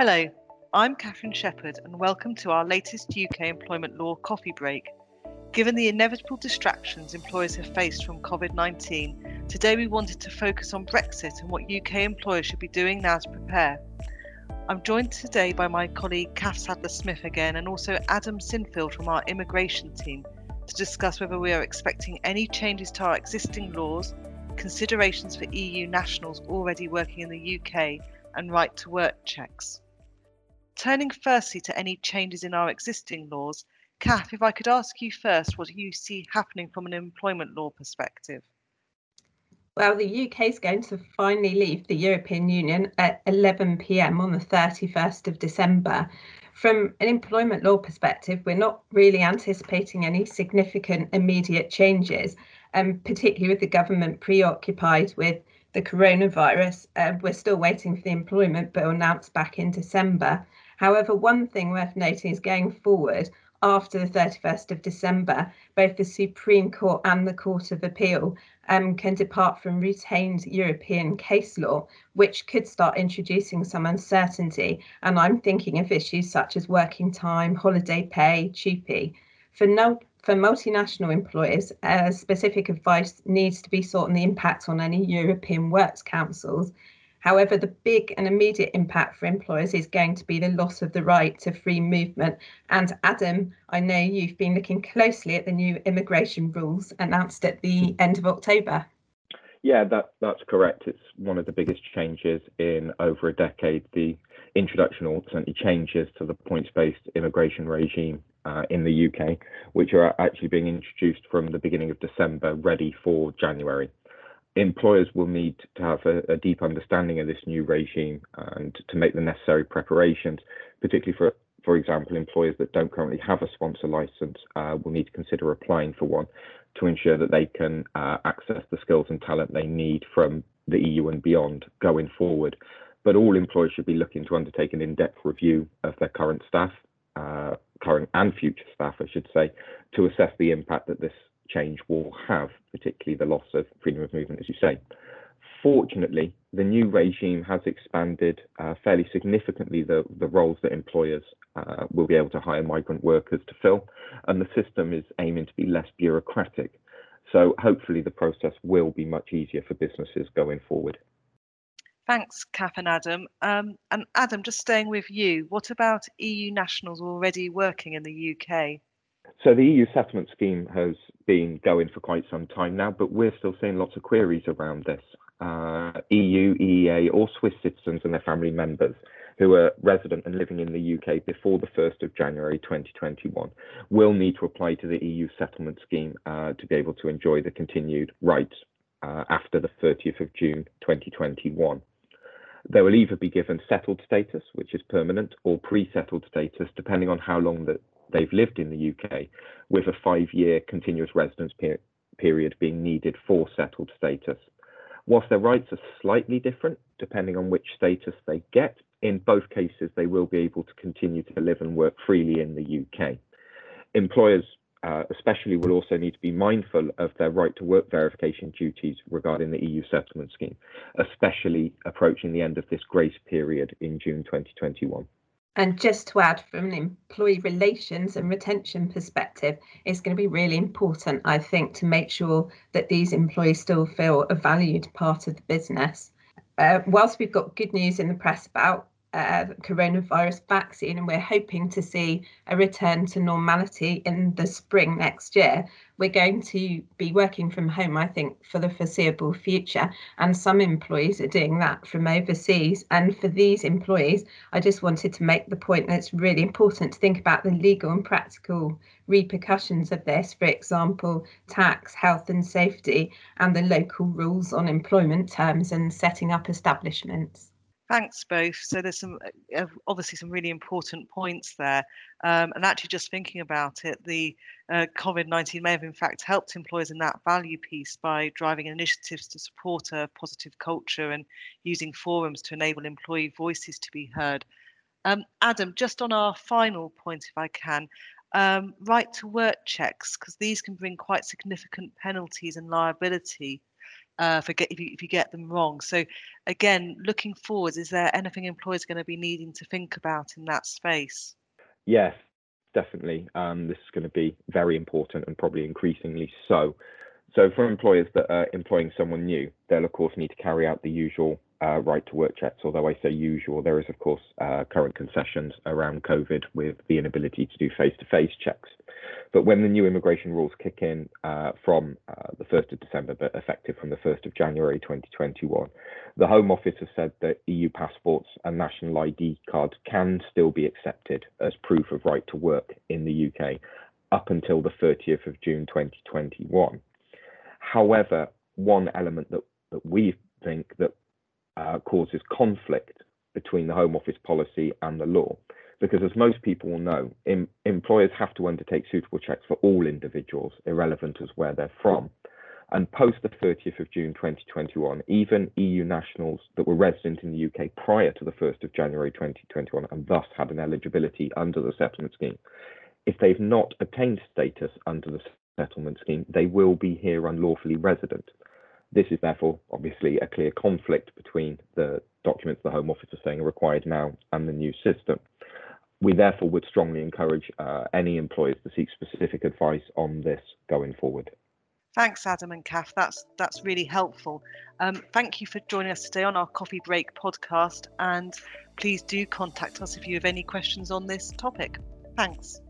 Hello, I'm Catherine Shepherd, and welcome to our latest UK employment law coffee break. Given the inevitable distractions employers have faced from COVID 19, today we wanted to focus on Brexit and what UK employers should be doing now to prepare. I'm joined today by my colleague Kath Sadler Smith again, and also Adam Sinfield from our immigration team to discuss whether we are expecting any changes to our existing laws, considerations for EU nationals already working in the UK, and right to work checks. Turning firstly to any changes in our existing laws, Kath, if I could ask you first, what do you see happening from an employment law perspective? Well, the UK is going to finally leave the European Union at 11 pm on the 31st of December. From an employment law perspective, we're not really anticipating any significant immediate changes, and um, particularly with the government preoccupied with the coronavirus. Uh, we're still waiting for the employment bill announced back in December. However, one thing worth noting is going forward, after the 31st of December, both the Supreme Court and the Court of Appeal um, can depart from retained European case law, which could start introducing some uncertainty. And I'm thinking of issues such as working time, holiday pay, TUPE. For, no, for multinational employers, uh, specific advice needs to be sought on the impact on any European Works Councils However, the big and immediate impact for employers is going to be the loss of the right to free movement. And Adam, I know you've been looking closely at the new immigration rules announced at the end of October. Yeah, that, that's correct. It's one of the biggest changes in over a decade. The introduction or certainly changes to the points based immigration regime uh, in the UK, which are actually being introduced from the beginning of December, ready for January employers will need to have a, a, deep understanding of this new regime and to make the necessary preparations, particularly for, for example, employers that don't currently have a sponsor license uh, will need to consider applying for one to ensure that they can uh, access the skills and talent they need from the EU and beyond going forward. But all employers should be looking to undertake an in-depth review of their current staff, uh, current and future staff, I should say, to assess the impact that this change will have, particularly the loss of freedom of movement, as you say. Fortunately, the new regime has expanded uh, fairly significantly the, the roles that employers uh, will be able to hire migrant workers to fill, and the system is aiming to be less bureaucratic. So hopefully the process will be much easier for businesses going forward. Thanks, Kath and Adam. Um, and Adam, just staying with you, what about EU nationals already working in the UK? So the EU settlement scheme has been going for quite some time now, but we're still seeing lots of queries around this. Uh, EU, EEA, or Swiss citizens and their family members who are resident and living in the UK before the 1st of January 2021 will need to apply to the EU settlement scheme uh, to be able to enjoy the continued rights uh, after the 30th of June 2021. They will either be given settled status, which is permanent, or pre-settled status, depending on how long the they've lived in the UK, with a five year continuous residence per period being needed for settled status. Whilst their rights are slightly different depending on which status they get, in both cases they will be able to continue to live and work freely in the UK. Employers uh, especially will also need to be mindful of their right to work verification duties regarding the EU settlement scheme, especially approaching the end of this grace period in June 2021. And just to add, from an employee relations and retention perspective, it's going to be really important, I think, to make sure that these employees still feel a valued part of the business. Uh, whilst we've got good news in the press about uh, coronavirus vaccine, and we're hoping to see a return to normality in the spring next year. We're going to be working from home, I think, for the foreseeable future, and some employees are doing that from overseas. And for these employees, I just wanted to make the point that it's really important to think about the legal and practical repercussions of this, for example, tax, health and safety, and the local rules on employment terms and setting up establishments. Thanks both. So there's some uh, obviously some really important points there, um, and actually just thinking about it, the uh, COVID-19 may have in fact helped employers in that value piece by driving initiatives to support a positive culture and using forums to enable employee voices to be heard. Um, Adam, just on our final point, if I can, um, right to work checks, because these can bring quite significant penalties and liability uh, for get, if, you, if you get them wrong. So, again, looking forward, is there anything employers going to be needing to think about in that space? Yes, definitely. Um, this is going to be very important and probably increasingly so. So, for employers that are employing someone new, they'll of course need to carry out the usual uh, right to work checks. Although I say usual, there is of course uh, current concessions around COVID with the inability to do face to face checks. But when the new immigration rules kick in uh, from uh, the 1st of December, but effective from the 1st of January 2021, the Home Office has said that EU passports and national ID cards can still be accepted as proof of right to work in the UK up until the 30th of June 2021. However, one element that, that we think that uh, causes conflict between the Home Office policy and the law because as most people will know, em- employers have to undertake suitable checks for all individuals, irrelevant as where they're from. And post the 30th of June 2021, even EU nationals that were resident in the UK prior to the 1st of January 2021 and thus had an eligibility under the settlement scheme, if they've not obtained status under the settlement scheme, they will be here unlawfully resident. This is therefore obviously a clear conflict between the documents the Home Office are saying are required now and the new system. We therefore would strongly encourage uh, any employers to seek specific advice on this going forward. Thanks, Adam and Kath. That's that's really helpful. Um, thank you for joining us today on our Coffee Break podcast, and please do contact us if you have any questions on this topic. Thanks.